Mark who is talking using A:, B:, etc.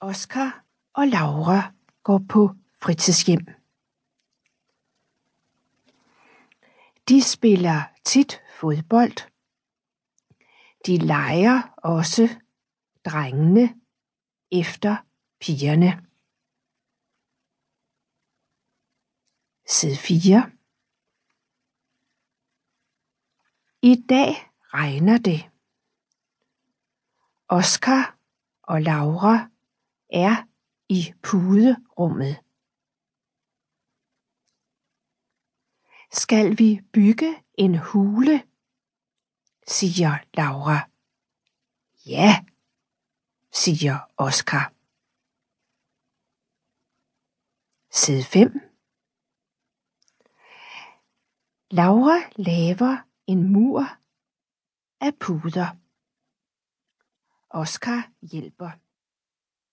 A: Oscar og Laura går på fritidshjem. De spiller tit fodbold. De leger også drengene efter pigerne. Side 4. I dag regner det. Oscar og Laura er i puderummet. Skal vi bygge en hule? siger Laura. Ja, siger Oscar. Side 5. Laura laver en mur af puder. Oscar hjælper.